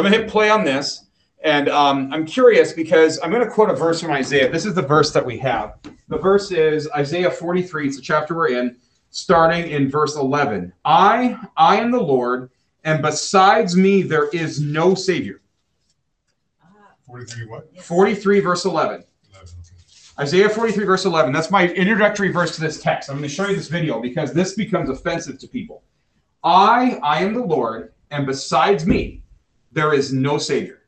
I'm going to hit play on this. And um, I'm curious because I'm going to quote a verse from Isaiah. This is the verse that we have. The verse is Isaiah 43. It's the chapter we're in, starting in verse 11. I, I am the Lord, and besides me there is no Savior. 43 what? 43 verse 11. 11, Isaiah 43 verse 11. That's my introductory verse to this text. I'm going to show you this video because this becomes offensive to people. I, I am the Lord, and besides me there is no Savior.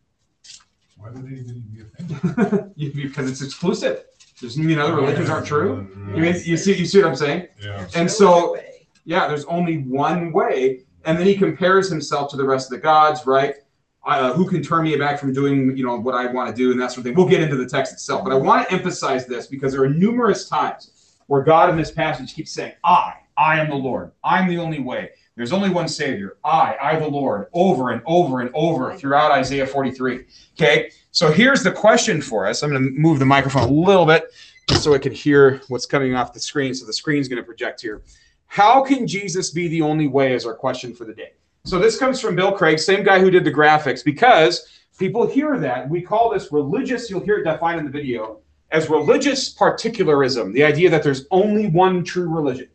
Why would they even be offended? because it's exclusive. Doesn't mean other religions aren't true. You mean you see you see what I'm saying? Yeah. And so yeah, there's only one way, and then he compares himself to the rest of the gods, right? Uh, who can turn me back from doing you know what I want to do and that sort of thing. We'll get into the text itself, but I want to emphasize this because there are numerous times where God in this passage keeps saying, "I, I am the Lord. I'm the only way. There's only one Savior. I, I the Lord," over and over and over throughout Isaiah 43. Okay, so here's the question for us. I'm going to move the microphone a little bit just so I can hear what's coming off the screen. So the screen's going to project here. How can Jesus be the only way? Is our question for the day. So this comes from Bill Craig, same guy who did the graphics, because people hear that. We call this religious, you'll hear it defined in the video, as religious particularism, the idea that there's only one true religion.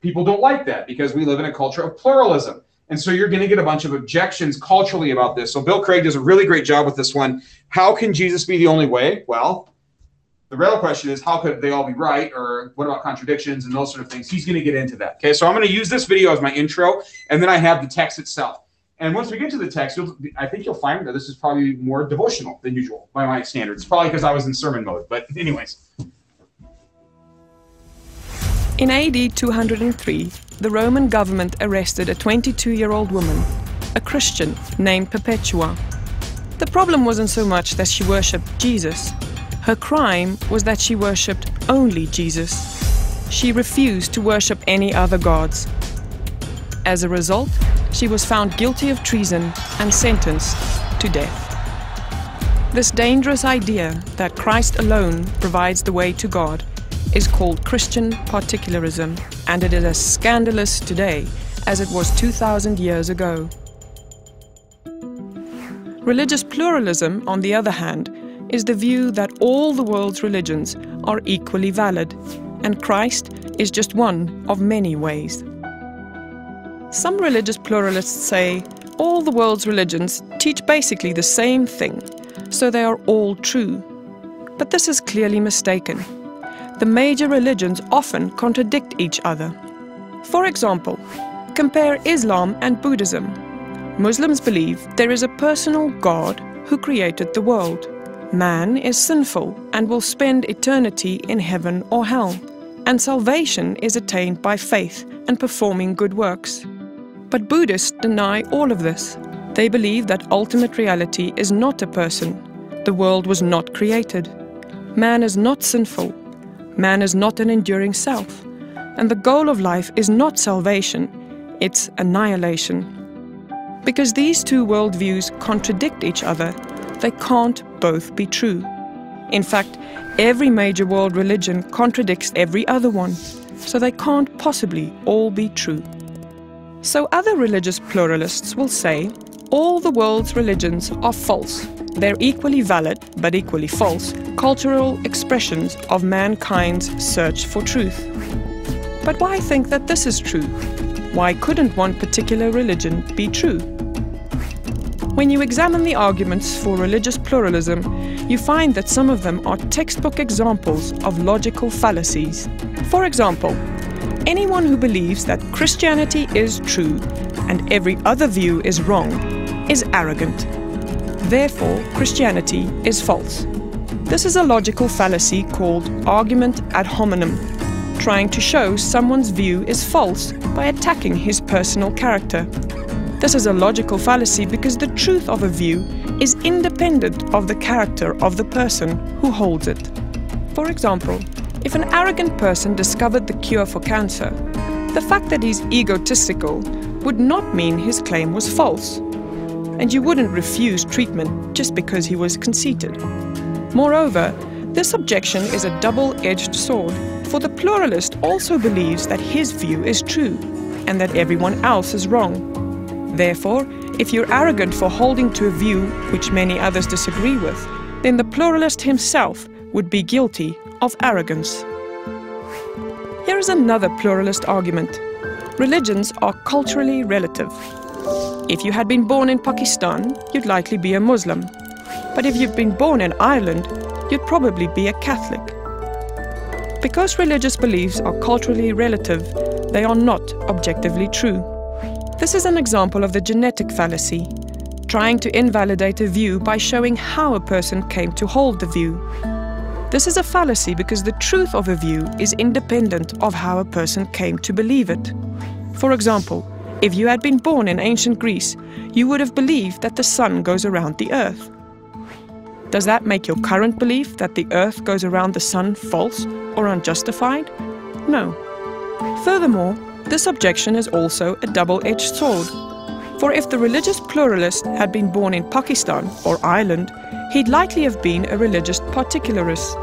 People don't like that because we live in a culture of pluralism. And so you're going to get a bunch of objections culturally about this. So Bill Craig does a really great job with this one. How can Jesus be the only way? Well, the real question is how could they all be right or what about contradictions and those sort of things? He's going to get into that. Okay, so I'm going to use this video as my intro and then I have the text itself. And once we get to the text, I think you'll find that this is probably more devotional than usual by my standards. Probably because I was in sermon mode. But anyways, In AD 203, the Roman government arrested a 22 year old woman, a Christian named Perpetua. The problem wasn't so much that she worshipped Jesus, her crime was that she worshipped only Jesus. She refused to worship any other gods. As a result, she was found guilty of treason and sentenced to death. This dangerous idea that Christ alone provides the way to God is called Christian particularism, and it is as scandalous today as it was 2,000 years ago. Religious pluralism, on the other hand, is the view that all the world's religions are equally valid, and Christ is just one of many ways. Some religious pluralists say all the world's religions teach basically the same thing, so they are all true. But this is clearly mistaken. The major religions often contradict each other. For example, compare Islam and Buddhism. Muslims believe there is a personal God who created the world. Man is sinful and will spend eternity in heaven or hell, and salvation is attained by faith and performing good works. But Buddhists deny all of this. They believe that ultimate reality is not a person. The world was not created. Man is not sinful. Man is not an enduring self. And the goal of life is not salvation, it's annihilation. Because these two worldviews contradict each other, they can't both be true. In fact, every major world religion contradicts every other one, so they can't possibly all be true. So other religious pluralists will say all the world's religions are false. They're equally valid, but equally false, cultural expressions of mankind's search for truth. But why think that this is true? Why couldn't one particular religion be true? When you examine the arguments for religious pluralism, you find that some of them are textbook examples of logical fallacies. For example, anyone who believes that Christianity is true and every other view is wrong is arrogant. Therefore, Christianity is false. This is a logical fallacy called argument ad hominem, trying to show someone's view is false by attacking his personal character. This is a logical fallacy because the truth of a view is independent of the character of the person who holds it. For example, if an arrogant person discovered the cure for cancer, the fact that he's egotistical would not mean his claim was false. And you wouldn't refuse treatment just because he was conceited. Moreover, this objection is a double edged sword, for the pluralist also believes that his view is true and that everyone else is wrong. Therefore, If you're arrogant for holding to a view which many others disagree with, then the pluralist himself would be guilty of arrogance. Here is another pluralist argument. Religions are culturally relative. If you had been born in Pakistan, you'd likely be a Muslim. But if you've been born in Ireland, you'd probably be a Catholic. Because religious beliefs are culturally relative, they are not objectively true. This is an example of the genetic fallacy, trying to invalidate a view by showing how a person came to hold the view. This is a fallacy because the truth of a view is independent of how a person came to believe it. For example, if you had been born in ancient Greece, you would have believed that the sun goes around the earth. Does that make your current belief that the earth goes around the sun false or unjustified? No. Furthermore, this objection is also a double edged sword. For if the religious pluralist had been born in Pakistan or Ireland, he'd likely have been a religious particularist.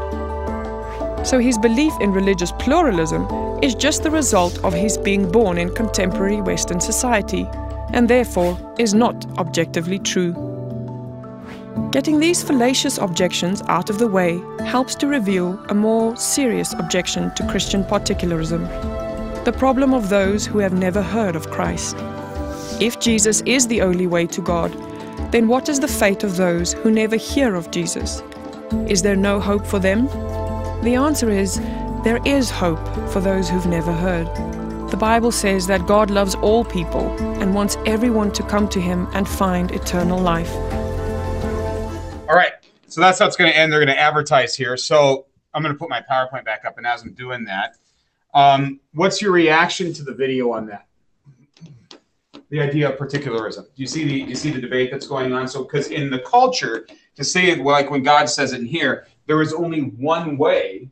So his belief in religious pluralism is just the result of his being born in contemporary Western society, and therefore is not objectively true. Getting these fallacious objections out of the way helps to reveal a more serious objection to Christian particularism the problem of those who have never heard of Christ. If Jesus is the only way to God, then what is the fate of those who never hear of Jesus? Is there no hope for them? The answer is there is hope for those who've never heard. The Bible says that God loves all people and wants everyone to come to Him and find eternal life. All right. So that's how it's going to end. They're going to advertise here. So I'm going to put my PowerPoint back up. And as I'm doing that, um, what's your reaction to the video on that? The idea of particularism. Do you see the do you see the debate that's going on? So because in the culture, to say it like when God says it in here, there is only one way.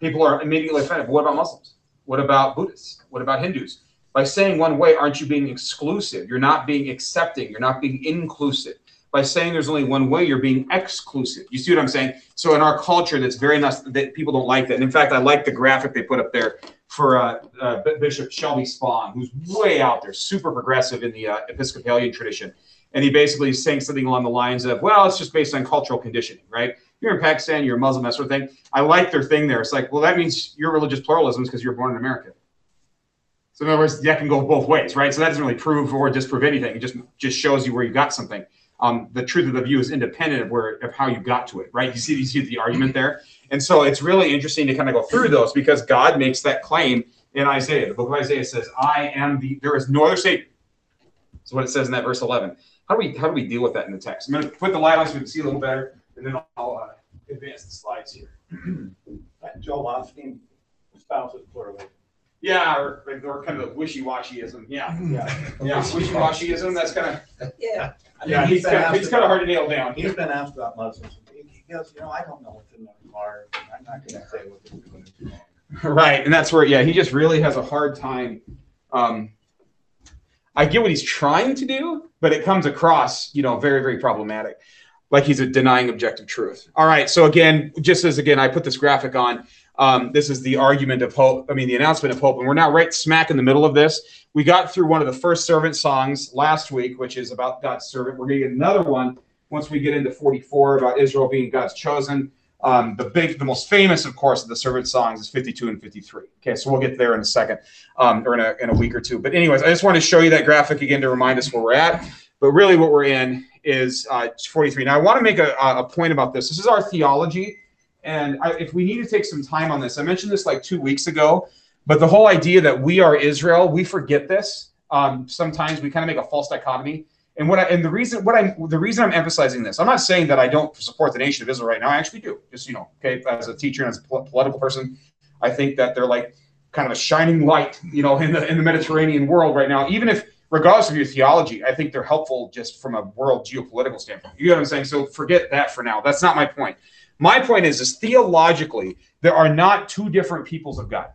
People are immediately offended. What about Muslims? What about Buddhists? What about Hindus? By saying one way, aren't you being exclusive? You're not being accepting. You're not being inclusive by saying there's only one way, you're being exclusive. You see what I'm saying? So in our culture, that's very nice that people don't like that. And in fact, I like the graphic they put up there for uh, uh, Bishop Shelby Spong, who's way out there, super progressive in the uh, Episcopalian tradition. And he basically is saying something along the lines of, well, it's just based on cultural conditioning, right? You're in Pakistan, you're a Muslim, that sort of thing. I like their thing there. It's like, well, that means your religious pluralism is because you're born in America. So in other words, that can go both ways, right? So that doesn't really prove or disprove anything. It just just shows you where you got something um, the truth of the view is independent of where of how you got to it, right? You see, you see the argument there, and so it's really interesting to kind of go through those because God makes that claim in Isaiah. The book of Isaiah says, "I am the there is no other Savior." That's what it says in that verse eleven. How do we how do we deal with that in the text? I'm going to put the light on so we can see a little better, and then I'll uh, advance the slides here. Joel Osteen spouses pluralism. Yeah, or, or kind of wishy-washyism. Yeah, Yeah. yeah, wishy-washyism. That's kind of Yeah. I mean, yeah. He's kind of, asked he's kind of hard to nail down. He's been asked about Muslims. He goes, you know, I don't know what's in their heart. I'm not going to say what they're doing. is wrong." Right, and that's where yeah, he just really has a hard time. Um, I get what he's trying to do, but it comes across, you know, very very problematic, like he's a denying objective truth. All right, so again, just as again, I put this graphic on. Um, this is the argument of hope. I mean, the announcement of hope, and we're now right smack in the middle of this. We got through one of the first servant songs last week, which is about God's servant. We're going to get another one once we get into 44 about Israel being God's chosen. Um, the big, the most famous, of course, of the servant songs is 52 and 53. Okay, so we'll get there in a second, um, or in a, in a week or two. But anyways, I just want to show you that graphic again to remind us where we're at. But really, what we're in is uh, 43. Now, I want to make a, a point about this. This is our theology, and I, if we need to take some time on this, I mentioned this like two weeks ago. But the whole idea that we are Israel, we forget this. Um, sometimes we kind of make a false dichotomy. And what I, and the reason what I the reason I'm emphasizing this, I'm not saying that I don't support the nation of Israel right now. I actually do. Just you know, okay, as a teacher and as a political person, I think that they're like kind of a shining light, you know, in the in the Mediterranean world right now. Even if regardless of your theology, I think they're helpful just from a world geopolitical standpoint. You know what I'm saying? So forget that for now. That's not my point. My point is, is theologically, there are not two different peoples of God.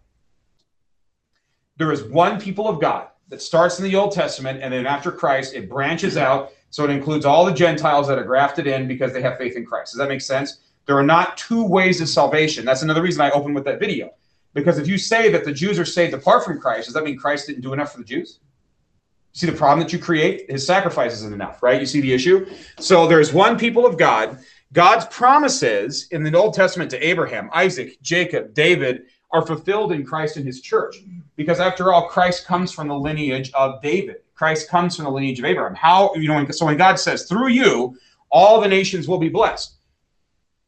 There is one people of God that starts in the Old Testament, and then after Christ, it branches out. So it includes all the Gentiles that are grafted in because they have faith in Christ. Does that make sense? There are not two ways of salvation. That's another reason I opened with that video. Because if you say that the Jews are saved apart from Christ, does that mean Christ didn't do enough for the Jews? See the problem that you create? His sacrifice isn't enough, right? You see the issue? So there's one people of God. God's promises in the Old Testament to Abraham, Isaac, Jacob, David are fulfilled in Christ and his church. Because after all, Christ comes from the lineage of David. Christ comes from the lineage of Abraham. How, you know, so when God says, through you, all the nations will be blessed,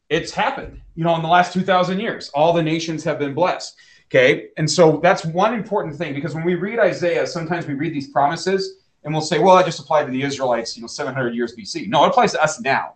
it's happened, you know, in the last 2,000 years. All the nations have been blessed. Okay. And so that's one important thing because when we read Isaiah, sometimes we read these promises and we'll say, well, I just applied to the Israelites, you know, 700 years BC. No, it applies to us now.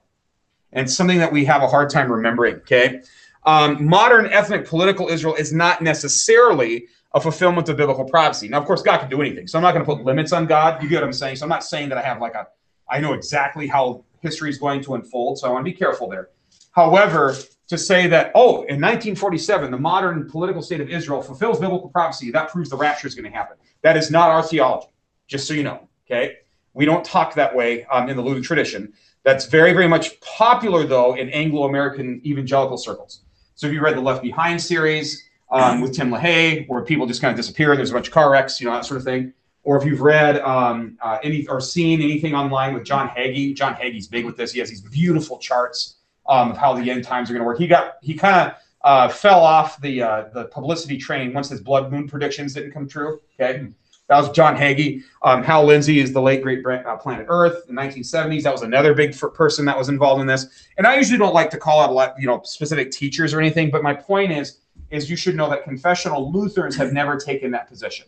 And something that we have a hard time remembering. Okay. Um, modern ethnic political Israel is not necessarily a fulfillment of biblical prophecy. Now, of course, God can do anything. So I'm not going to put limits on God. You get what I'm saying? So I'm not saying that I have like a, I know exactly how history is going to unfold. So I want to be careful there. However, to say that, oh, in 1947, the modern political state of Israel fulfills biblical prophecy, that proves the rapture is going to happen. That is not our theology, just so you know. Okay. We don't talk that way um, in the Lutheran tradition. That's very, very much popular, though, in Anglo American evangelical circles. So if you read the Left Behind series um, with Tim LaHaye, where people just kind of disappear, there's a bunch of car wrecks, you know, that sort of thing. Or if you've read um, uh, any or seen anything online with John Hagee, John Hagee's big with this. He has these beautiful charts um, of how the end times are going to work. He got he kind of uh, fell off the uh, the publicity train once his blood moon predictions didn't come true. Okay, that was John Hagee. Um, Hal Lindsey is the late great uh, Planet Earth in the 1970s. That was another big person that was involved in this. And I usually don't like to call out a lot, you know, specific teachers or anything. But my point is, is you should know that confessional Lutherans have never taken that position.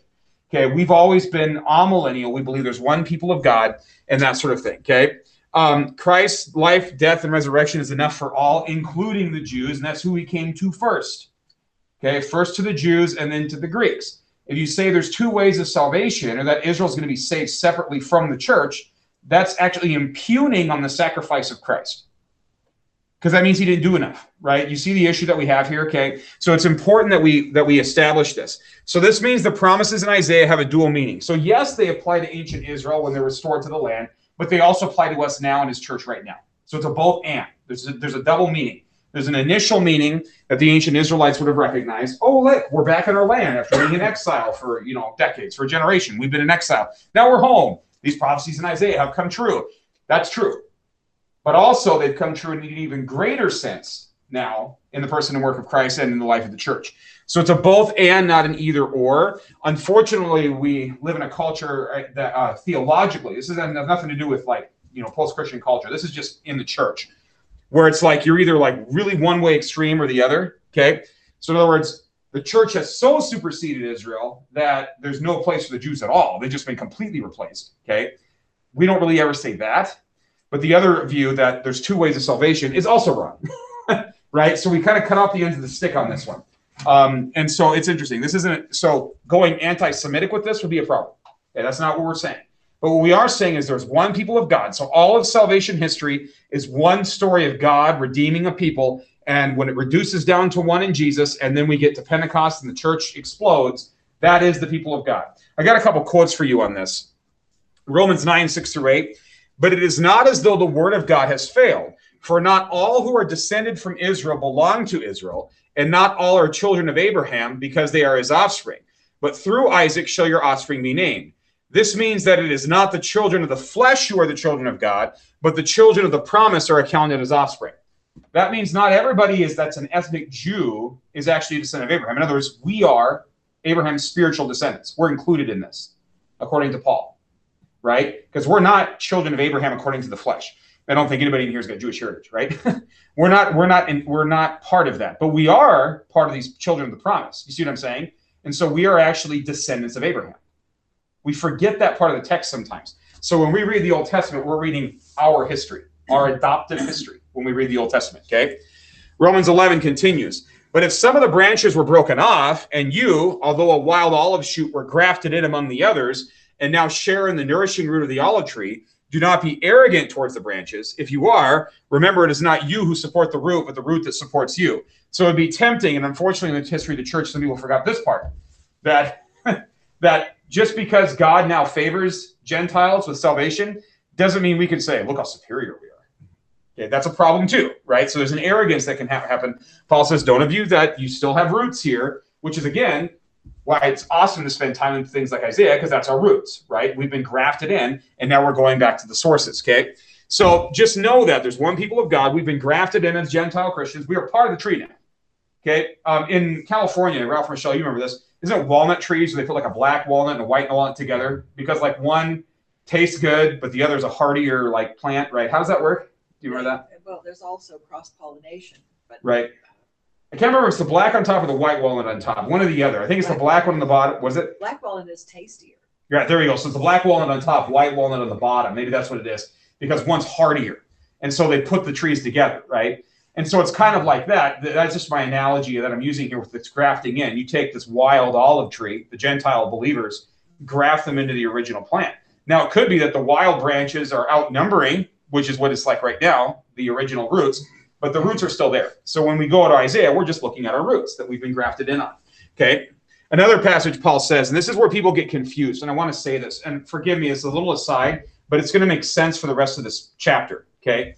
Okay, we've always been amillennial. We believe there's one people of God and that sort of thing. Okay, um, Christ's life, death, and resurrection is enough for all, including the Jews, and that's who he came to first. Okay, first to the Jews and then to the Greeks. If you say there's two ways of salvation, or that Israel's going to be saved separately from the church, that's actually impugning on the sacrifice of Christ. Because that means he didn't do enough, right? You see the issue that we have here, okay? So it's important that we that we establish this. So this means the promises in Isaiah have a dual meaning. So yes, they apply to ancient Israel when they're restored to the land, but they also apply to us now in his church right now. So it's a both and. There's a, there's a double meaning. There's an initial meaning that the ancient Israelites would have recognized. Oh, look, we're back in our land after being in exile for you know decades, for a generation. We've been in exile. Now we're home. These prophecies in Isaiah have come true. That's true. But also they've come true in an even greater sense now in the person and work of Christ and in the life of the church. So it's a both and, not an either or. Unfortunately, we live in a culture that uh, theologically, this has nothing to do with like you know post-Christian culture. This is just in the church, where it's like you're either like really one way extreme or the other. Okay, so in other words, the church has so superseded Israel that there's no place for the Jews at all. They've just been completely replaced. Okay, we don't really ever say that, but the other view that there's two ways of salvation is also wrong. right? So we kind of cut off the ends of the stick on this one. Um, and so it's interesting. This isn't so going anti-Semitic with this would be a problem. Okay, that's not what we're saying. But what we are saying is there's one people of God. So all of salvation history is one story of God redeeming a people. And when it reduces down to one in Jesus, and then we get to Pentecost and the church explodes, that is the people of God. I got a couple quotes for you on this. Romans 9, 6 through 8. But it is not as though the word of God has failed, for not all who are descended from Israel belong to Israel and not all are children of Abraham because they are his offspring. But through Isaac shall your offspring be named. This means that it is not the children of the flesh who are the children of God, but the children of the promise are accounted as offspring. That means not everybody is that's an ethnic Jew is actually a descendant of Abraham. In other words, we are Abraham's spiritual descendants. We're included in this, according to Paul, right? Because we're not children of Abraham according to the flesh. I don't think anybody in here has got Jewish heritage, right? we're not, we're not, in, we're not part of that, but we are part of these children of the promise. You see what I'm saying? And so we are actually descendants of Abraham. We forget that part of the text sometimes. So when we read the Old Testament, we're reading our history, our adopted history when we read the Old Testament, okay? Romans 11 continues. But if some of the branches were broken off, and you, although a wild olive shoot, were grafted in among the others, and now share in the nourishing root of the olive tree, do not be arrogant towards the branches. If you are, remember it is not you who support the root, but the root that supports you. So it'd be tempting, and unfortunately, in the history of the church, some people forgot this part that that just because God now favors Gentiles with salvation doesn't mean we can say, "Look how superior we are." Okay, that's a problem too, right? So there's an arrogance that can ha- happen. Paul says, "Don't abuse that. You still have roots here," which is again why it's awesome to spend time in things like Isaiah because that's our roots, right? We've been grafted in, and now we're going back to the sources. Okay, so just know that there's one people of God. We've been grafted in as Gentile Christians. We are part of the tree now. Okay, um, in California, Ralph Michelle, you remember this? Isn't it walnut trees where they put like a black walnut and a white walnut together because like one tastes good, but the other is a hardier like plant, right? How does that work? Do you remember that? Well, there's also cross pollination, but. Right. I can't remember if it's the black on top or the white walnut on top. One or the other. I think it's the black one on the bottom. Was it? Black walnut is tastier. Yeah, there you go. So it's the black walnut on top, white walnut on the bottom. Maybe that's what it is because one's hardier. And so they put the trees together, right? And so it's kind of like that. That's just my analogy that I'm using here with this grafting in. You take this wild olive tree, the Gentile believers, graft them into the original plant. Now, it could be that the wild branches are outnumbering, which is what it's like right now, the original roots, but the roots are still there. So when we go to Isaiah, we're just looking at our roots that we've been grafted in on. Okay. Another passage Paul says, and this is where people get confused, and I want to say this, and forgive me, it's a little aside, but it's going to make sense for the rest of this chapter. Okay.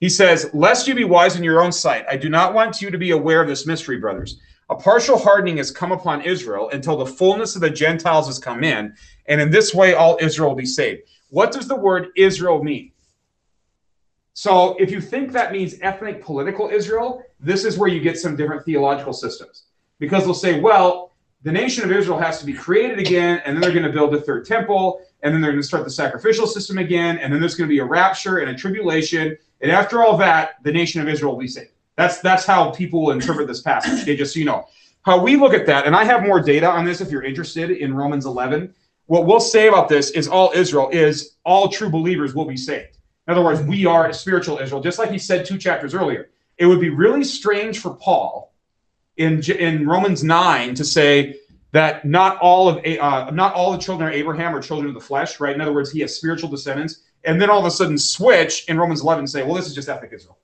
He says, Lest you be wise in your own sight, I do not want you to be aware of this mystery, brothers. A partial hardening has come upon Israel until the fullness of the Gentiles has come in, and in this way all Israel will be saved. What does the word Israel mean? So, if you think that means ethnic political Israel, this is where you get some different theological systems. Because they'll say, well, the nation of Israel has to be created again, and then they're going to build a third temple, and then they're going to start the sacrificial system again, and then there's going to be a rapture and a tribulation, and after all that, the nation of Israel will be saved. That's that's how people interpret this passage. Okay, just so you know. How we look at that, and I have more data on this if you're interested in Romans 11. What we'll say about this is all Israel is all true believers will be saved. In other words, we are spiritual Israel, just like he said two chapters earlier. It would be really strange for Paul in in Romans 9 to say that not all of uh, not all the children of Abraham are children of the flesh, right? In other words, he has spiritual descendants, and then all of a sudden switch in Romans 11 and say, well, this is just ethnic Israel.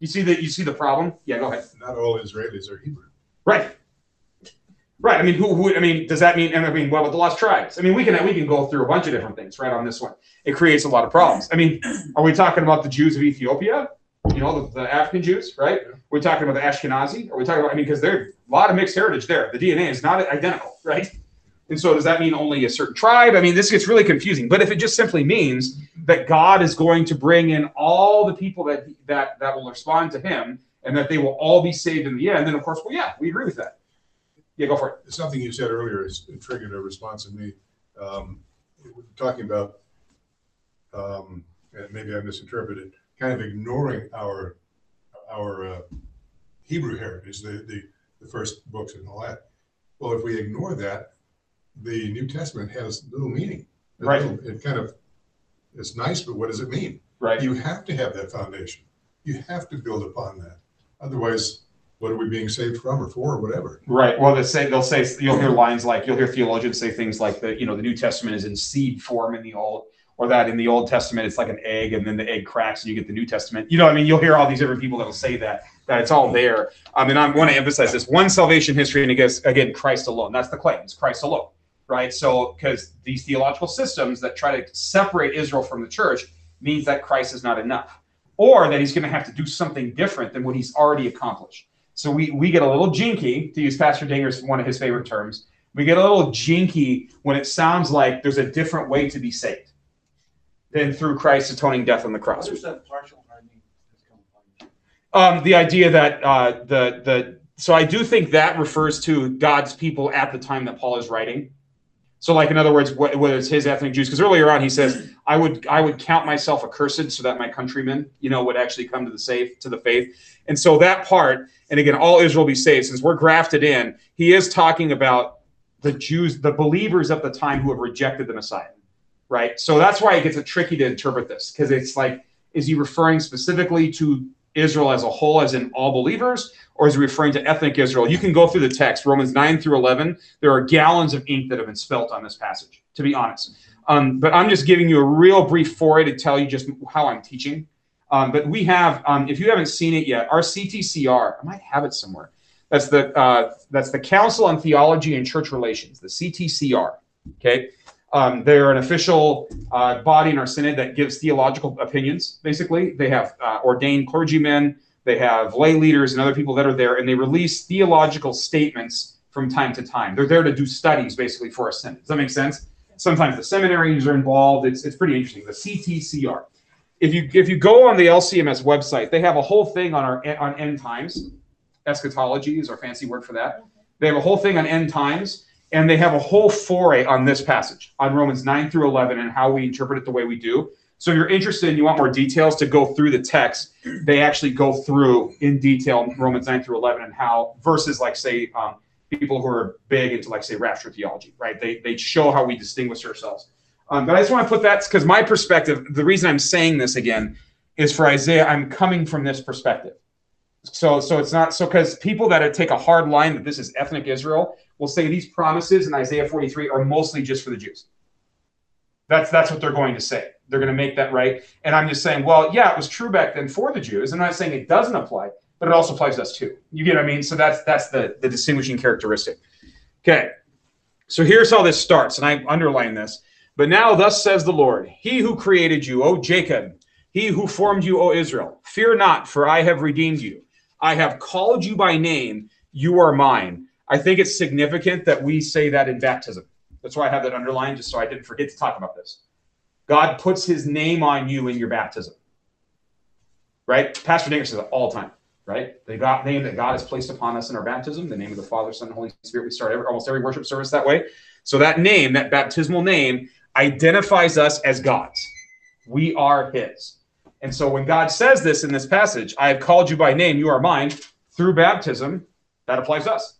You see that? You see the problem? Yeah, go ahead. Not all Israelis are Hebrew. Right. Right. I mean, who, who? I mean, does that mean? And I mean, what about the lost tribes? I mean, we can we can go through a bunch of different things, right? On this one, it creates a lot of problems. I mean, are we talking about the Jews of Ethiopia? You know, the, the African Jews, right? We're talking about the Ashkenazi. Are we talking about? I mean, because there's a lot of mixed heritage there. The DNA is not identical, right? And so, does that mean only a certain tribe? I mean, this gets really confusing. But if it just simply means that God is going to bring in all the people that that that will respond to Him, and that they will all be saved in the end, then of course, well, yeah, we agree with that. Yeah, go for it. Something you said earlier has triggered a response in me. Um, talking about, um, and maybe I misinterpreted, kind of ignoring our our uh, Hebrew heritage, the, the the first books and all that. Well, if we ignore that, the New Testament has little meaning. It right. Little, it kind of it's nice, but what does it mean? Right. You have to have that foundation. You have to build upon that. Otherwise, what are we being saved from or for or whatever? Right. Well, they say they'll say you'll hear lines like you'll hear theologians say things like that. You know, the New Testament is in seed form in the old, or that in the Old Testament it's like an egg, and then the egg cracks and you get the New Testament. You know, I mean, you'll hear all these different people that will say that that it's all there. I mean, I want to emphasize this one salvation history, and again, again, Christ alone. That's the claim. It's Christ alone. Right. So, because these theological systems that try to separate Israel from the church means that Christ is not enough, or that he's going to have to do something different than what he's already accomplished. So we, we get a little jinky, to use Pastor Dinger's one of his favorite terms. We get a little jinky when it sounds like there's a different way to be saved than through Christ's atoning death on the cross. What is that partial? Um, the idea that uh, the the so I do think that refers to God's people at the time that Paul is writing. So, like in other words, whether it's his ethnic Jews, because earlier on he says, "I would I would count myself accursed so that my countrymen, you know, would actually come to the safe to the faith." And so that part and again, all Israel be saved. Since we're grafted in, he is talking about the Jews, the believers at the time who have rejected the Messiah, right? So that's why it gets tricky to interpret this because it's like, is he referring specifically to Israel as a whole, as in all believers, or is he referring to ethnic Israel? You can go through the text, Romans 9 through 11. There are gallons of ink that have been spilt on this passage, to be honest. Um, but I'm just giving you a real brief foray to tell you just how I'm teaching um, but we have, um, if you haven't seen it yet, our CTCR. I might have it somewhere. That's the uh, that's the Council on Theology and Church Relations, the CTCR. Okay, um, they're an official uh, body in our synod that gives theological opinions. Basically, they have uh, ordained clergymen, they have lay leaders and other people that are there, and they release theological statements from time to time. They're there to do studies basically for a synod. Does that make sense? Sometimes the seminaries are involved. It's, it's pretty interesting. The CTCR. If you if you go on the LCMS website, they have a whole thing on our on end times. Eschatology is our fancy word for that. They have a whole thing on end times, and they have a whole foray on this passage on Romans 9 through 11 and how we interpret it the way we do. So if you're interested and you want more details to go through the text, they actually go through in detail Romans 9 through 11 and how verses like say um, people who are big into like say rapture theology, right? They they show how we distinguish ourselves. Um, but I just want to put that because my perspective, the reason I'm saying this again is for Isaiah, I'm coming from this perspective. So so it's not so because people that take a hard line that this is ethnic Israel will say these promises in Isaiah 43 are mostly just for the Jews. That's that's what they're going to say. They're going to make that right. And I'm just saying, well, yeah, it was true back then for the Jews. I'm not saying it doesn't apply, but it also applies to us too. You get what I mean? So that's that's the the distinguishing characteristic. Okay. So here's how this starts, and I underline this. But now, thus says the Lord, He who created you, O Jacob, He who formed you, O Israel, fear not, for I have redeemed you. I have called you by name. You are mine. I think it's significant that we say that in baptism. That's why I have that underlined, just so I didn't forget to talk about this. God puts his name on you in your baptism. Right? Pastor Dinger says all the time, right? The God, name that God has placed upon us in our baptism, the name of the Father, Son, and Holy Spirit. We start every, almost every worship service that way. So that name, that baptismal name, identifies us as God's. We are his. And so when God says this in this passage, I have called you by name, you are mine, through baptism, that applies to us.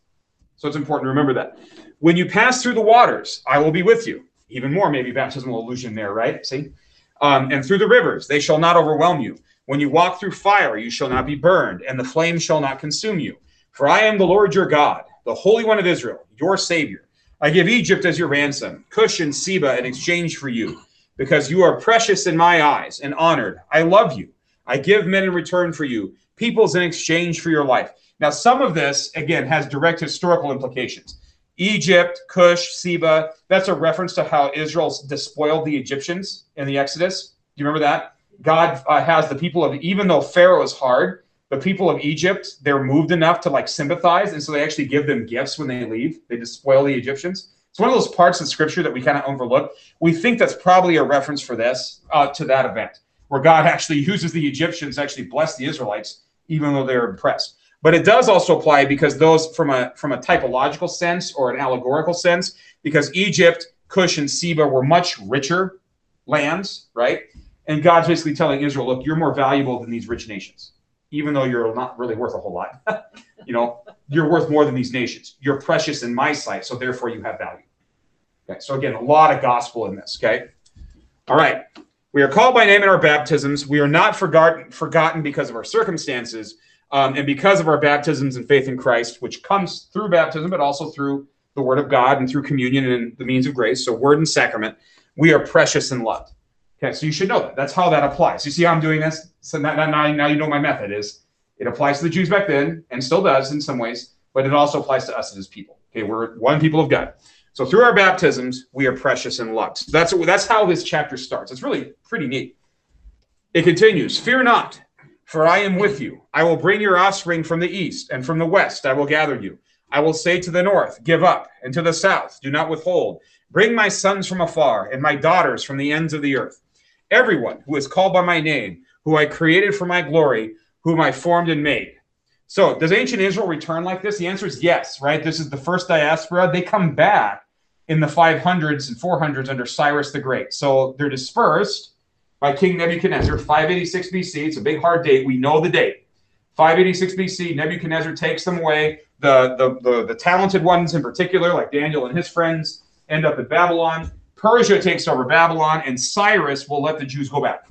So it's important to remember that. When you pass through the waters, I will be with you. Even more, maybe baptismal allusion there, right? See? Um, and through the rivers, they shall not overwhelm you. When you walk through fire, you shall not be burned, and the flame shall not consume you. For I am the Lord your God, the Holy One of Israel, your Savior. I give Egypt as your ransom, Cush and Seba in exchange for you, because you are precious in my eyes and honored. I love you. I give men in return for you, peoples in exchange for your life. Now, some of this, again, has direct historical implications. Egypt, Cush, Seba, that's a reference to how Israel despoiled the Egyptians in the Exodus. Do you remember that? God uh, has the people of, even though Pharaoh is hard, the people of Egypt, they're moved enough to like sympathize. And so they actually give them gifts when they leave. They despoil the Egyptians. It's one of those parts of scripture that we kind of overlook. We think that's probably a reference for this, uh, to that event, where God actually uses the Egyptians to actually bless the Israelites, even though they're impressed. But it does also apply because those from a from a typological sense or an allegorical sense, because Egypt, Cush, and Seba were much richer lands, right? And God's basically telling Israel, look, you're more valuable than these rich nations, even though you're not really worth a whole lot. you know, you're worth more than these nations. You're precious in my sight, so therefore you have value. Okay, so again, a lot of gospel in this. Okay, all right. We are called by name in our baptisms. We are not forgotten forgotten because of our circumstances um, and because of our baptisms and faith in Christ, which comes through baptism, but also through the Word of God and through communion and the means of grace, so Word and sacrament, we are precious and loved. Okay, so you should know that. That's how that applies. You see how I'm doing this? So now, now, now you know my method is it applies to the Jews back then and still does in some ways, but it also applies to us as people. Okay, we're one people of God. So through our baptisms, we are precious and loved. So that's that's how this chapter starts. It's really pretty neat. It continues, fear not, for I am with you. I will bring your offspring from the east, and from the west I will gather you. I will say to the north, Give up, and to the south, Do not withhold. Bring my sons from afar, and my daughters from the ends of the earth. Everyone who is called by my name, who I created for my glory, whom I formed and made. So, does ancient Israel return like this? The answer is yes, right? This is the first diaspora. They come back in the 500s and 400s under Cyrus the Great. So, they're dispersed by King Nebuchadnezzar, 586 BC. It's a big hard date. We know the date. 586 BC, Nebuchadnezzar takes them away. The, the, the, the talented ones in particular, like Daniel and his friends, end up in Babylon. Persia takes over Babylon, and Cyrus will let the Jews go back.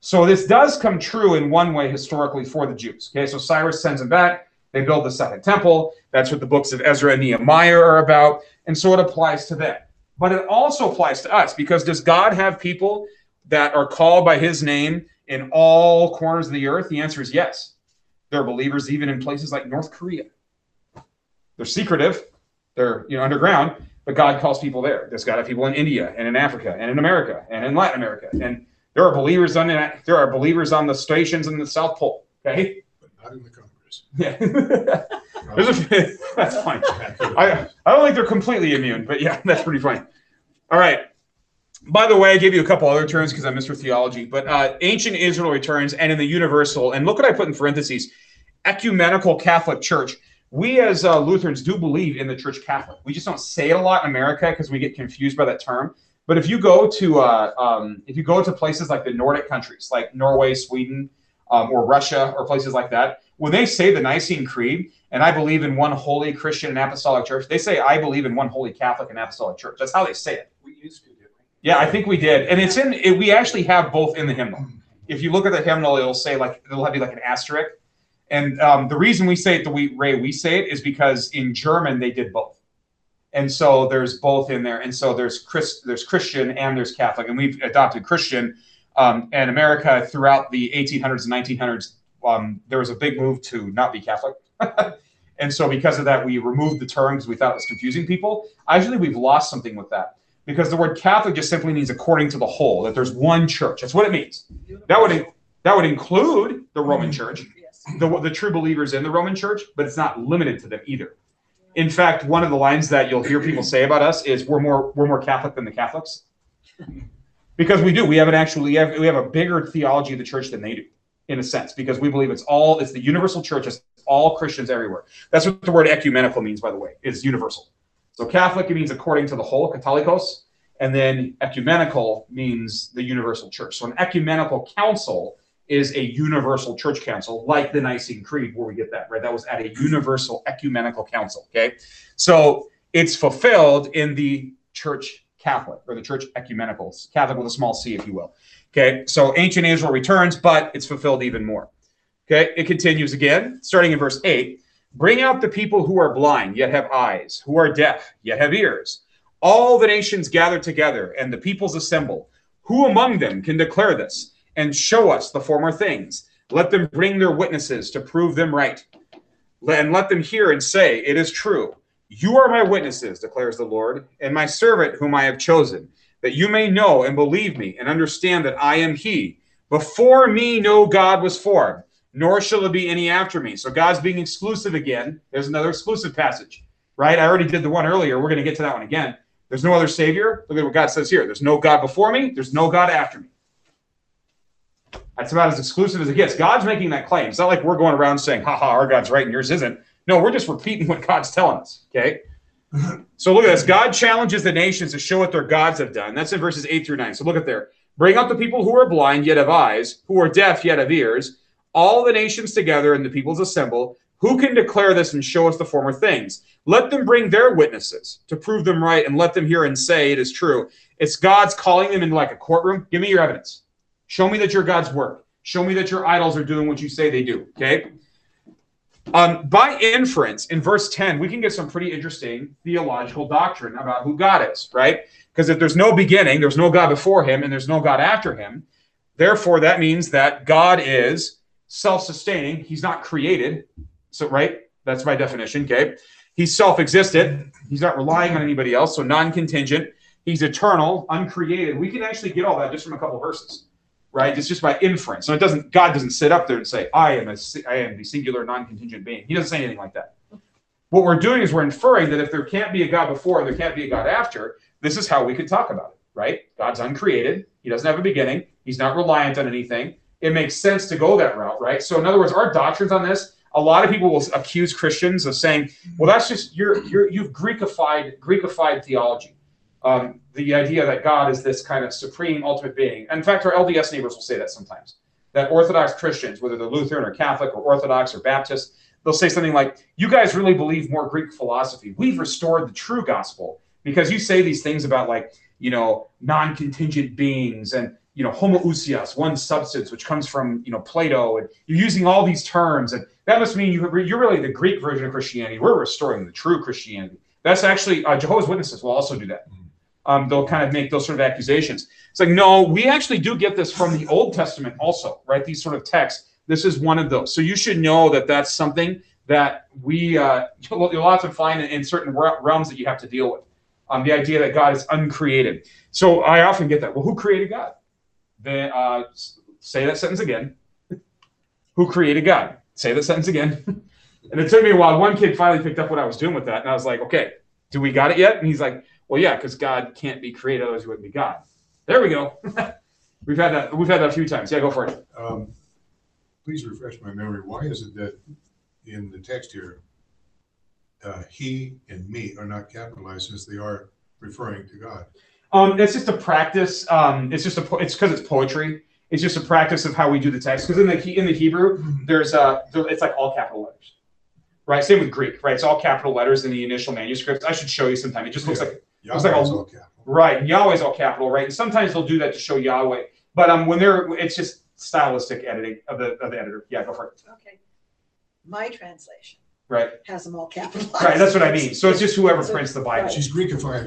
So this does come true in one way historically for the Jews. Okay, so Cyrus sends them back. They build the second temple. That's what the books of Ezra and Nehemiah are about. And so it applies to them. But it also applies to us because does God have people that are called by his name in all corners of the earth? The answer is yes. There are believers even in places like North Korea. They're secretive, they're you know underground, but God calls people there. There's God have people in India and in Africa and in America and in Latin America. And there are believers on the, there are believers on the stations in the South Pole. Okay. But not in the Congress. Yeah. A, that's fine. I, I don't think they're completely immune, but yeah, that's pretty funny. All right. By the way, I gave you a couple other terms because I'm Mr. Theology, but uh, ancient Israel returns and in the universal, and look what I put in parentheses ecumenical Catholic Church. We as uh, Lutherans do believe in the Church Catholic. We just don't say it a lot in America because we get confused by that term. But if you go to uh, um, if you go to places like the Nordic countries, like Norway, Sweden, um, or Russia, or places like that, when they say the Nicene Creed, and I believe in one holy Christian and Apostolic Church, they say I believe in one holy Catholic and Apostolic Church. That's how they say it. We used to, didn't? Yeah, I think we did, and it's in. It, we actually have both in the hymnal. If you look at the hymnal, it'll say like it'll have be like an asterisk, and um, the reason we say it the way we say it is because in German they did both, and so there's both in there, and so there's Chris, there's Christian and there's Catholic, and we've adopted Christian. Um, and America throughout the 1800s and 1900s, um, there was a big move to not be Catholic. and so because of that, we removed the term because we thought it was confusing people. Actually, we've lost something with that because the word Catholic just simply means according to the whole, that there's one church. That's what it means. That would that would include the Roman Church, the, the true believers in the Roman Church, but it's not limited to them either. In fact, one of the lines that you'll hear people say about us is we're more we're more Catholic than the Catholics. Because we do. We have an actually we have, we have a bigger theology of the church than they do, in a sense, because we believe it's all it's the universal church, it's all Christians everywhere. That's what the word ecumenical means, by the way, is universal. So Catholic it means according to the whole, Catholicos, and then ecumenical means the universal church. So an ecumenical council is a universal church council, like the Nicene Creed, where we get that, right? That was at a universal ecumenical council. Okay. So it's fulfilled in the church Catholic or the church ecumenical, Catholic with a small c, if you will. Okay. So ancient Israel returns, but it's fulfilled even more. Okay. It continues again, starting in verse 8. Bring out the people who are blind, yet have eyes, who are deaf, yet have ears. All the nations gather together, and the peoples assemble. Who among them can declare this and show us the former things? Let them bring their witnesses to prove them right. And let them hear and say, It is true. You are my witnesses, declares the Lord, and my servant whom I have chosen, that you may know and believe me and understand that I am He. Before me, no God was formed, nor shall there be any after me. So God's being exclusive again. There's another exclusive passage, right? I already did the one earlier. We're going to get to that one again. There's no other Savior. Look at what God says here. There's no God before me. There's no God after me. That's about as exclusive as it gets. God's making that claim. It's not like we're going around saying, haha, our God's right and yours isn't. No, we're just repeating what God's telling us. Okay. So look at this. God challenges the nations to show what their gods have done. That's in verses 8 through 9. So look at there. Bring up the people who are blind, yet have eyes, who are deaf, yet have ears. All the nations together and the peoples assemble. Who can declare this and show us the former things? Let them bring their witnesses to prove them right and let them hear and say it is true. It's God's calling them into like a courtroom. Give me your evidence. Show me that you're God's work. Show me that your idols are doing what you say they do. Okay. Um, by inference, in verse 10, we can get some pretty interesting theological doctrine about who God is, right? Because if there's no beginning, there's no God before him, and there's no God after him, therefore that means that God is self-sustaining. He's not created. So, right? That's my definition, okay? He's self-existent. He's not relying on anybody else, so non-contingent. He's eternal, uncreated. We can actually get all that just from a couple verses right? It's just by inference. So it doesn't. God doesn't sit up there and say, "I am a, I am the singular, non-contingent being." He doesn't say anything like that. What we're doing is we're inferring that if there can't be a God before and there can't be a God after, this is how we could talk about it, right? God's uncreated. He doesn't have a beginning. He's not reliant on anything. It makes sense to go that route, right? So in other words, our doctrines on this. A lot of people will accuse Christians of saying, "Well, that's just you're you're you've Greekified Greekified theology." Um, the idea that God is this kind of supreme ultimate being. In fact, our LDS neighbors will say that sometimes. That Orthodox Christians, whether they're Lutheran or Catholic or Orthodox or Baptist, they'll say something like, You guys really believe more Greek philosophy. We've restored the true gospel because you say these things about, like, you know, non contingent beings and, you know, homoousios, one substance, which comes from, you know, Plato. And you're using all these terms. And that must mean you, you're really the Greek version of Christianity. We're restoring the true Christianity. That's actually, uh, Jehovah's Witnesses will also do that um, they'll kind of make those sort of accusations. It's like, no, we actually do get this from the Old Testament also, right? These sort of texts. This is one of those. So you should know that that's something that we, uh, you'll, you'll often find in, in certain realms that you have to deal with. Um, the idea that God is uncreated. So I often get that. Well, who created God? Then uh, say that sentence again. who created God? Say that sentence again. And it took me a while. One kid finally picked up what I was doing with that, and I was like, "Okay, do we got it yet?" And he's like, "Well, yeah, because God can't be created, otherwise he wouldn't be God." There we go. we've had that. We've had that a few times. Yeah, go for it. Um, Please refresh my memory. Why is it that in the text here, uh, he and me are not capitalized since they are referring to God? Um, it's just a practice. Um, it's just a. po- It's because it's poetry. It's just a practice of how we do the text. Because in the in the Hebrew, there's a. it's like all capital letters, right? Same with Greek, right? It's all capital letters in the initial manuscripts. I should show you sometime. It just looks Yeah. like Looks like a- Yahweh's all capital. right. and Yahweh's all capital, right? And sometimes they'll do that to show Yahweh. But um, when they're, it's just stylistic editing of the of the editor. Yeah, go for it. Okay. My translation Right, has them all capitalized. right. That's what I mean. So it's just whoever So- prints the Bible. right. She's Greekifying.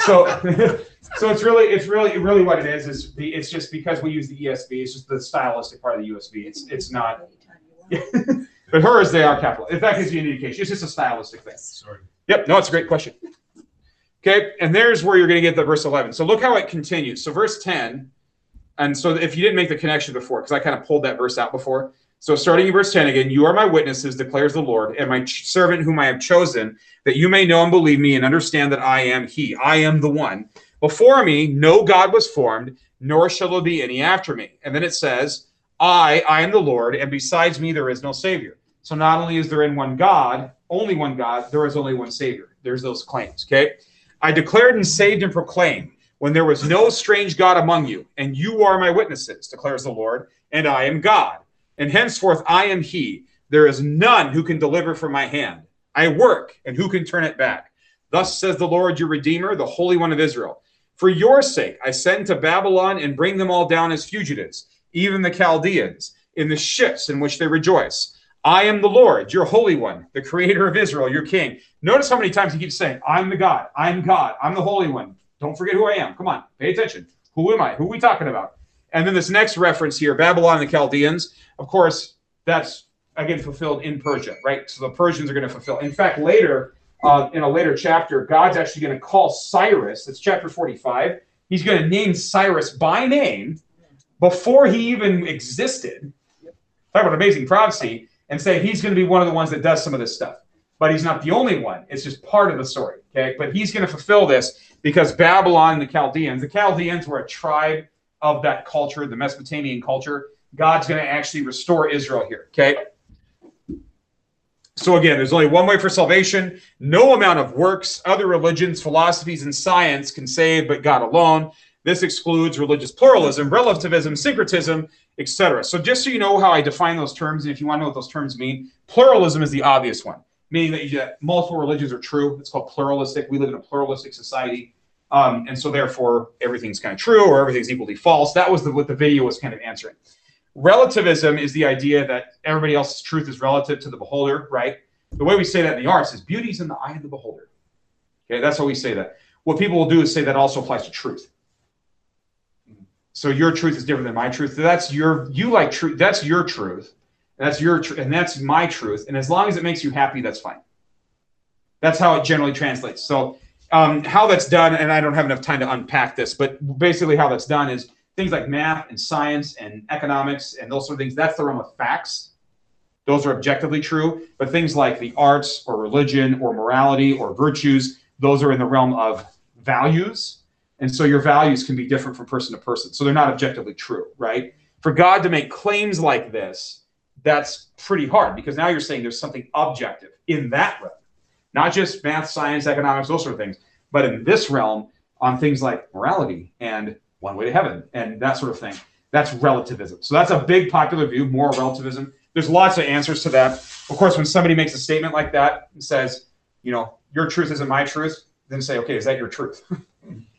so so it's really it's really really what it is is the it's just because we use the ESV it's just the stylistic part of the ESV it's it's not Anytime you want. but hers they are capital if that gives you an indication it's just a stylistic thing Sorry. yep no it's a great question okay and there's where you're going to get the verse 11 so look how it continues so verse 10 and so if you didn't make the connection before because I kind of pulled that verse out before so starting in verse 10 again you are my witnesses declares the Lord and my servant whom I have chosen that you may know and believe me and understand that I am he I am the one before me, no God was formed, nor shall there be any after me. And then it says, I, I am the Lord, and besides me there is no Savior. So not only is there in one God, only one God, there is only one Savior. There's those claims, okay? I declared and saved and proclaimed when there was no strange God among you, and you are my witnesses, declares the Lord, and I am God. And henceforth I am He. There is none who can deliver from my hand. I work, and who can turn it back? Thus says the Lord your Redeemer, the Holy One of Israel. For your sake, I send to Babylon and bring them all down as fugitives, even the Chaldeans, in the ships in which they rejoice. I am the Lord, your Holy One, the Creator of Israel, your King. Notice how many times he keeps saying, I'm the God, I'm God, I'm the Holy One. Don't forget who I am. Come on, pay attention. Who am I? Who are we talking about? And then this next reference here, Babylon and the Chaldeans, of course, that's again fulfilled in Persia, right? So the Persians are going to fulfill. In fact, later, uh, in a later chapter, God's actually going to call Cyrus, that's chapter 45. He's going to name Cyrus by name before he even existed. Talk about amazing prophecy, and say he's going to be one of the ones that does some of this stuff. But he's not the only one. It's just part of the story. Okay. But he's going to fulfill this because Babylon the Chaldeans, the Chaldeans were a tribe of that culture, the Mesopotamian culture. God's going to actually restore Israel here. Okay. So again, there's only one way for salvation. No amount of works, other religions, philosophies, and science can save but God alone. This excludes religious pluralism, relativism, syncretism, etc. So just so you know how I define those terms, and if you want to know what those terms mean, pluralism is the obvious one, meaning that you, multiple religions are true. It's called pluralistic. We live in a pluralistic society. Um, and so therefore everything's kind of true or everything's equally false. That was the, what the video was kind of answering. Relativism is the idea that everybody else's truth is relative to the beholder, right? The way we say that in the arts is beauty's in the eye of the beholder. Okay, that's how we say that. What people will do is say that also applies to truth. So your truth is different than my truth. So That's your you like truth. That's your truth. That's your tr- and that's my truth. And as long as it makes you happy, that's fine. That's how it generally translates. So um, how that's done, and I don't have enough time to unpack this, but basically how that's done is things like math and science and economics and those sort of things. That's the realm of facts. Those are objectively true. But things like the arts or religion or morality or virtues, those are in the realm of values. And so your values can be different from person to person. So they're not objectively true, right? For God to make claims like this, that's pretty hard because now you're saying there's something objective in that realm, not just math, science, economics, those sort of things, but in this realm on things like morality and one way to heaven and that sort of thing. That's relativism. So that's a big popular view, moral relativism. There's lots of answers to that. Of course, when somebody makes a statement like that and says, you know, your truth isn't my truth, then say, okay, is that your truth?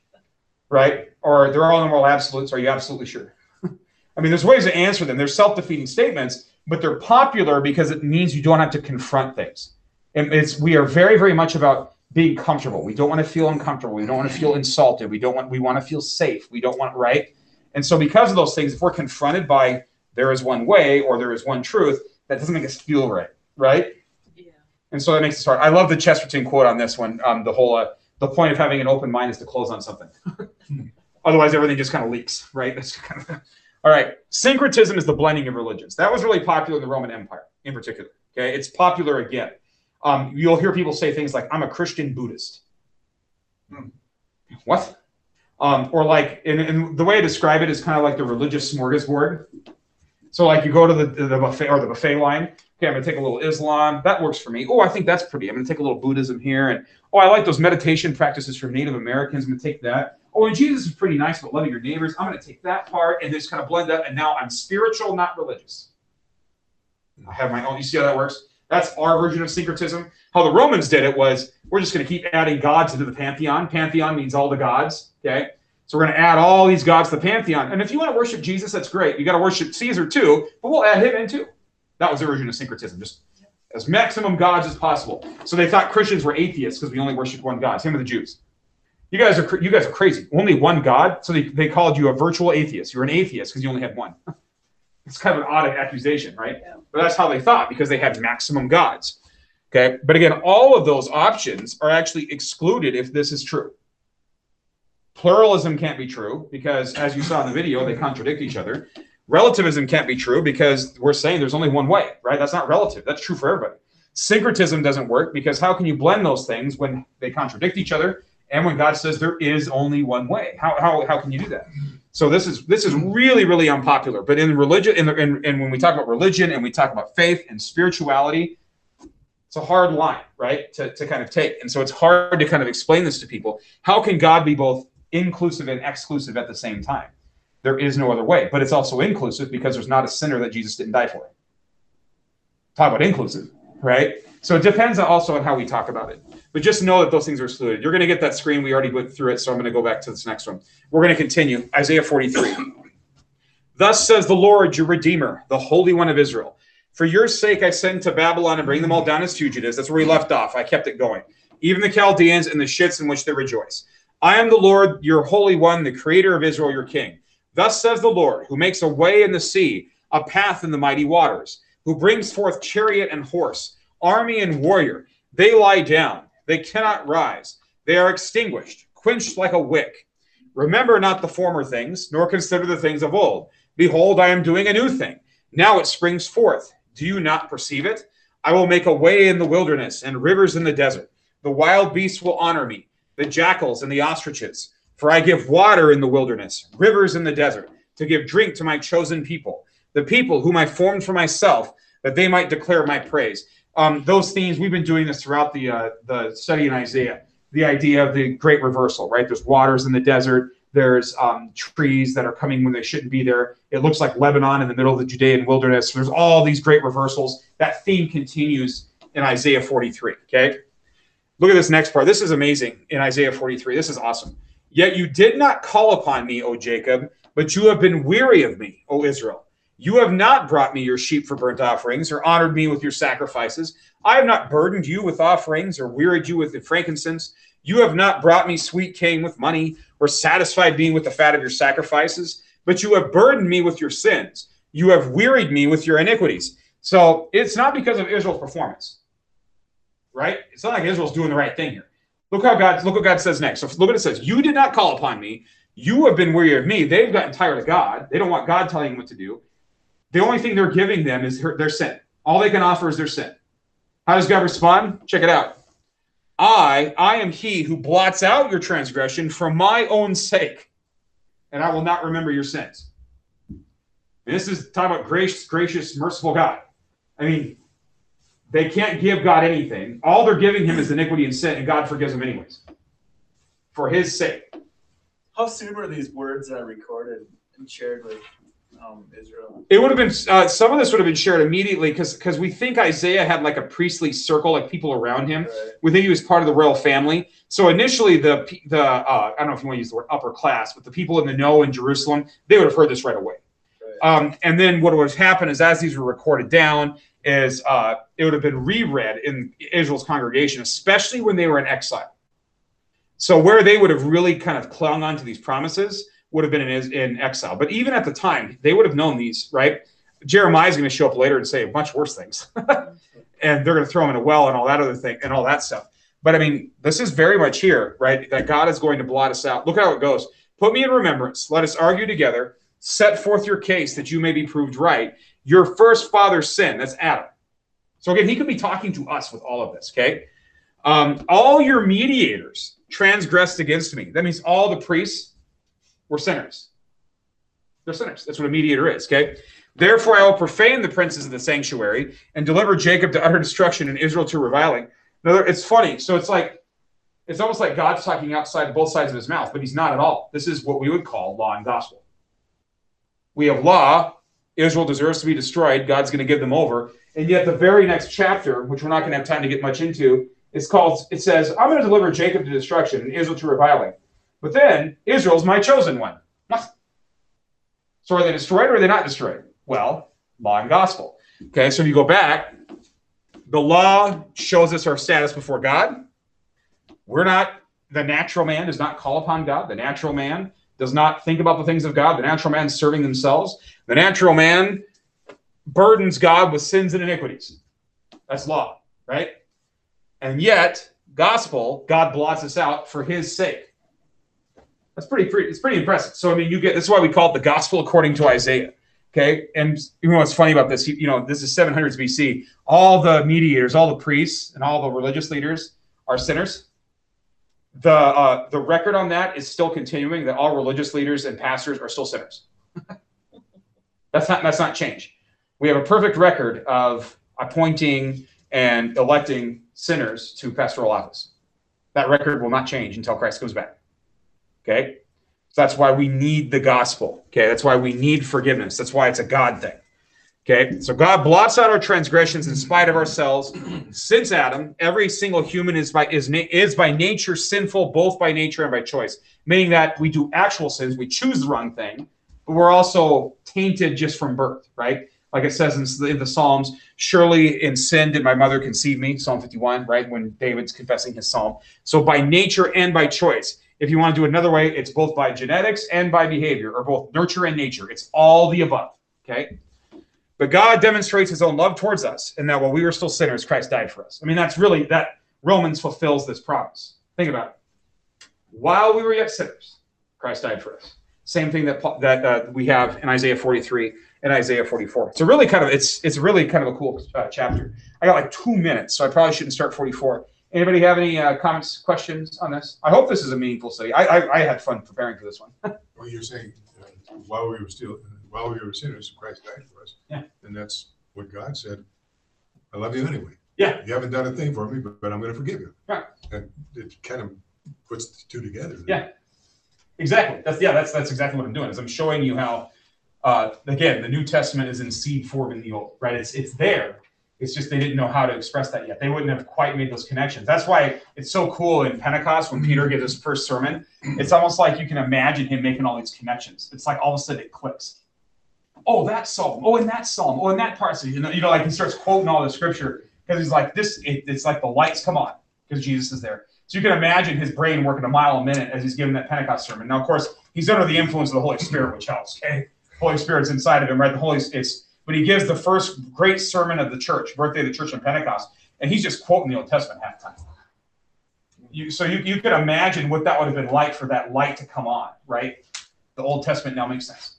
right? Or they're all in the moral absolutes. Are you absolutely sure? I mean, there's ways to answer them. They're self-defeating statements, but they're popular because it means you don't have to confront things. And it's we are very, very much about being comfortable. We don't want to feel uncomfortable. We don't want to feel insulted. We don't want we want to feel safe. We don't want right. And so because of those things, if we're confronted by there is one way or there is one truth, that doesn't make us feel right, right? Yeah. And so that makes it hard. I love the Chesterton quote on this one. Um, the whole uh, the point of having an open mind is to close on something. Otherwise, everything just kind of leaks, right? That's kind of all right. Syncretism is the blending of religions. That was really popular in the Roman Empire, in particular. Okay, it's popular again. Um, you'll hear people say things like, "I'm a Christian Buddhist." Hmm. What? Um, or like, and, and the way I describe it is kind of like the religious smorgasbord. So like you go to the, the buffet or the buffet line. Okay, I'm gonna take a little Islam. That works for me. Oh, I think that's pretty. I'm gonna take a little Buddhism here, and oh, I like those meditation practices from Native Americans. I'm gonna take that. Oh, and Jesus is pretty nice about loving your neighbors. I'm gonna take that part and just kind of blend that. And now I'm spiritual, not religious. I have my own. You see how that works? That's our version of syncretism. How the Romans did it was we're just going to keep adding gods into the pantheon. Pantheon means all the gods. Okay. So we're going to add all these gods to the pantheon. And if you want to worship Jesus, that's great. You got to worship Caesar too, but we'll add him in too. That was of syncretism, just as maximum gods as possible. So they thought Christians were atheists because we only worship one God. Same with the Jews. You guys are you guys are crazy. Only one God. So they, they called you a virtual atheist. You're an atheist because you only had one. it's kind of an odd accusation, right? Yeah. But that's how they thought because they had maximum gods. Okay. But again, all of those options are actually excluded if this is true. Pluralism can't be true because, as you saw in the video, they contradict each other. Relativism can't be true because we're saying there's only one way, right? That's not relative. That's true for everybody. Syncretism doesn't work because how can you blend those things when they contradict each other and when God says there is only one way? How, how, how can you do that? So this is this is really really unpopular. But in religion, in, the, in, and when we talk about religion and we talk about faith and spirituality, it's a hard line, right, to, to kind of take. And so it's hard to kind of explain this to people. How can God be both inclusive and exclusive at the same time? There is no other way. But it's also inclusive because there's not a sinner that Jesus didn't die for. Talk about inclusive, right? So it depends also on how we talk about it. But just know that those things are excluded. You're going to get that screen. We already went through it, so I'm going to go back to this next one. We're going to continue. Isaiah 43. Thus says the Lord, your Redeemer, the Holy One of Israel. For your sake I send to Babylon and bring them all down as fugitives. That's where we left off. I kept it going. Even the Chaldeans and the shits in which they rejoice. I am the Lord, your Holy One, the Creator of Israel, your King. Thus says the Lord, who makes a way in the sea, a path in the mighty waters, who brings forth chariot and horse, army and warrior. They lie down, they cannot rise. They are extinguished, quenched like a wick. Remember not the former things, nor consider the things of old. Behold, I am doing a new thing. Now it springs forth. Do you not perceive it? I will make a way in the wilderness and rivers in the desert. The wild beasts will honor me, the jackals and the ostriches. For I give water in the wilderness, rivers in the desert, to give drink to my chosen people, the people whom I formed for myself, that they might declare my praise. Um, those themes we've been doing this throughout the uh, the study in Isaiah. The idea of the great reversal, right? There's waters in the desert. There's um, trees that are coming when they shouldn't be there. It looks like Lebanon in the middle of the Judean wilderness. There's all these great reversals. That theme continues in Isaiah 43. Okay, look at this next part. This is amazing in Isaiah 43. This is awesome. Yet you did not call upon me, O Jacob, but you have been weary of me, O Israel. You have not brought me your sheep for burnt offerings, or honored me with your sacrifices. I have not burdened you with offerings, or wearied you with the frankincense. You have not brought me sweet cane with money, or satisfied me with the fat of your sacrifices. But you have burdened me with your sins. You have wearied me with your iniquities. So it's not because of Israel's performance, right? It's not like Israel's doing the right thing here. Look how God. Look what God says next. So look what it says. You did not call upon me. You have been weary of me. They've gotten tired of God. They don't want God telling them what to do. The only thing they're giving them is their sin. All they can offer is their sin. How does God respond? Check it out. I, I am he who blots out your transgression for my own sake, and I will not remember your sins. And this is talking about gracious, gracious, merciful God. I mean, they can't give God anything. All they're giving him is iniquity and sin, and God forgives them anyways. For his sake. How soon were these words uh, recorded and shared with um, Israel? It would have been uh, some of this would have been shared immediately because because we think Isaiah had like a priestly circle, like people around him. Right. We think he was part of the royal family. So initially, the the uh, I don't know if you want to use the word upper class, but the people in the know in Jerusalem, they would have heard this right away. Right. Um, and then what would have happened is as these were recorded down, is uh, it would have been reread in Israel's congregation, especially when they were in exile. So where they would have really kind of clung on to these promises would have been in, in exile. But even at the time, they would have known these, right? Jeremiah is going to show up later and say much worse things, and they're going to throw him in a well and all that other thing and all that stuff. But I mean, this is very much here, right? That God is going to blot us out. Look how it goes. Put me in remembrance. Let us argue together. Set forth your case that you may be proved right. Your first father's sin, that's Adam. So again, he could be talking to us with all of this, okay? Um, all your mediators transgressed against me. That means all the priests were sinners. They're sinners. That's what a mediator is, okay? Therefore, I will profane the princes of the sanctuary and deliver Jacob to utter destruction and Israel to reviling. Now, it's funny. So it's like, it's almost like God's talking outside both sides of his mouth, but he's not at all. This is what we would call law and gospel. We have law. Israel deserves to be destroyed. God's going to give them over. And yet, the very next chapter, which we're not going to have time to get much into, is called, it says, I'm going to deliver Jacob to destruction and Israel to reviling. But then, Israel's my chosen one. So are they destroyed or are they not destroyed? Well, law and gospel. Okay, so if you go back, the law shows us our status before God. We're not, the natural man does not call upon God. The natural man does not think about the things of God. The natural man is serving themselves. The natural man burdens God with sins and iniquities. That's law, right? And yet, gospel, God blots us out for his sake. That's pretty, pretty it's pretty impressive. So I mean, you get this is why we call it the gospel according to Isaiah. Okay, and you know what's funny about this? You know, this is 700s BC. All the mediators, all the priests, and all the religious leaders are sinners. The uh, the record on that is still continuing. That all religious leaders and pastors are still sinners. that's not that's not change. We have a perfect record of appointing and electing sinners to pastoral office. That record will not change until Christ comes back. Okay? So that's why we need the gospel. Okay? That's why we need forgiveness. That's why it's a God thing. Okay? So God blots out our transgressions in spite of ourselves. Since Adam, every single human is by is is by nature sinful, both by nature and by choice. Meaning that we do actual sins, we choose the wrong thing, we're also tainted just from birth, right? Like it says in the, in the Psalms, surely in sin did my mother conceive me, Psalm 51, right? When David's confessing his psalm. So by nature and by choice. If you want to do it another way, it's both by genetics and by behavior, or both nurture and nature. It's all the above. Okay. But God demonstrates his own love towards us, and that while we were still sinners, Christ died for us. I mean, that's really that Romans fulfills this promise. Think about it. While we were yet sinners, Christ died for us. Same thing that that uh, we have in Isaiah 43 and Isaiah 44. It's a really kind of it's it's really kind of a cool uh, chapter. I got like two minutes, so I probably shouldn't start 44. Anybody have any uh, comments, questions on this? I hope this is a meaningful study. I, I, I had fun preparing for this one. Well, you're saying, uh, while we were still, while we were sinners, Christ died for us. Yeah. And that's what God said. I love you anyway. Yeah. You haven't done a thing for me, but, but I'm gonna forgive you. Right. And it kind of puts the two together. Yeah. Exactly. That's yeah. That's that's exactly what I'm doing. Is I'm showing you how, uh, again, the New Testament is in seed form in the Old. Right. It's it's there. It's just they didn't know how to express that yet. They wouldn't have quite made those connections. That's why it's so cool in Pentecost when Peter gives his first sermon. It's almost like you can imagine him making all these connections. It's like all of a sudden it clicks. Oh, that psalm. Oh, in that psalm. Oh, in that. So you know, you know, like he starts quoting all the scripture because he's like this. It, it's like the lights come on because Jesus is there. So you can imagine his brain working a mile a minute as he's giving that Pentecost sermon. Now, of course, he's under the influence of the Holy Spirit, which helps. Okay, Holy Spirit's inside of him, right? The Holy it's but he gives the first great sermon of the church, birthday of the church in Pentecost, and he's just quoting the Old Testament half the time. You, so you, you could imagine what that would have been like for that light to come on, right? The Old Testament now makes sense.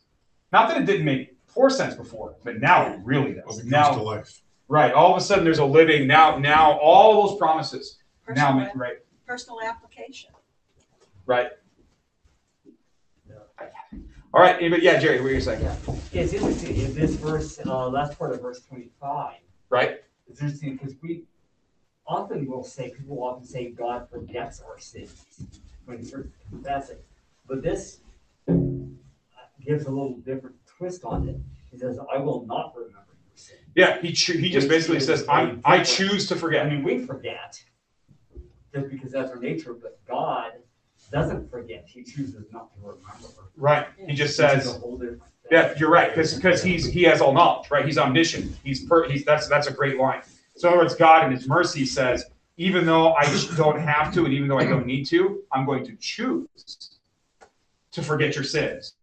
Not that it didn't make poor sense before, but now it really Well, does. it comes Now, to life. right? All of a sudden, there's a living now. Now all those promises now Personal, make right, personal application. right. All right, but yeah, Jerry, what are you saying? Yeah, it's interesting in this verse, uh, last part of verse twenty-five. Right? It's interesting because we often will say, people will often say God forgets our sins when we're confessing. But this uh, gives a little different twist on it. He says, I will not remember your sin. Yeah, he cho- he just basically says, "I I choose to forget. I mean, we forget just because that's our nature, but God doesn't forget. He chooses not to remember. Right? He just says, a whole different thing. Yeah, you're right, because because he's he has all knowledge, right? He's omniscient. He's per, he's that's that's a great line. So in other words, God in His mercy says, even though I don't have to, and even though I don't need to, I'm going to choose to forget your sins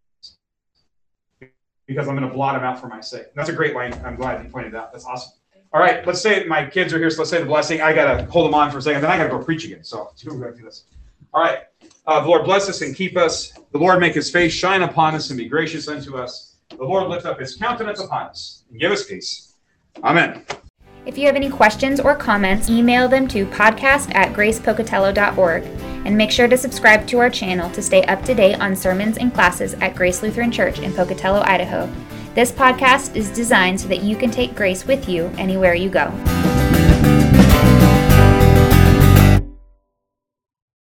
because I'm going to blot them out for my sake. That's a great line. I'm glad you pointed that out. That's awesome all right, let's say my kids are here, so let's say the blessing. I got to hold them on for a second, then I got to go preach again. So we're going to do this. All right. Uh, the Lord bless us and keep us. The Lord make his face shine upon us and be gracious unto us. The Lord lift up his countenance upon us and give us peace. Amen. If you have any questions or comments, email them to podcast at gracepocatello.org and make sure to subscribe to our channel to stay up to date on sermons and classes at Grace Lutheran Church in Pocatello, Idaho. This podcast is designed so that you can take grace with you anywhere you go.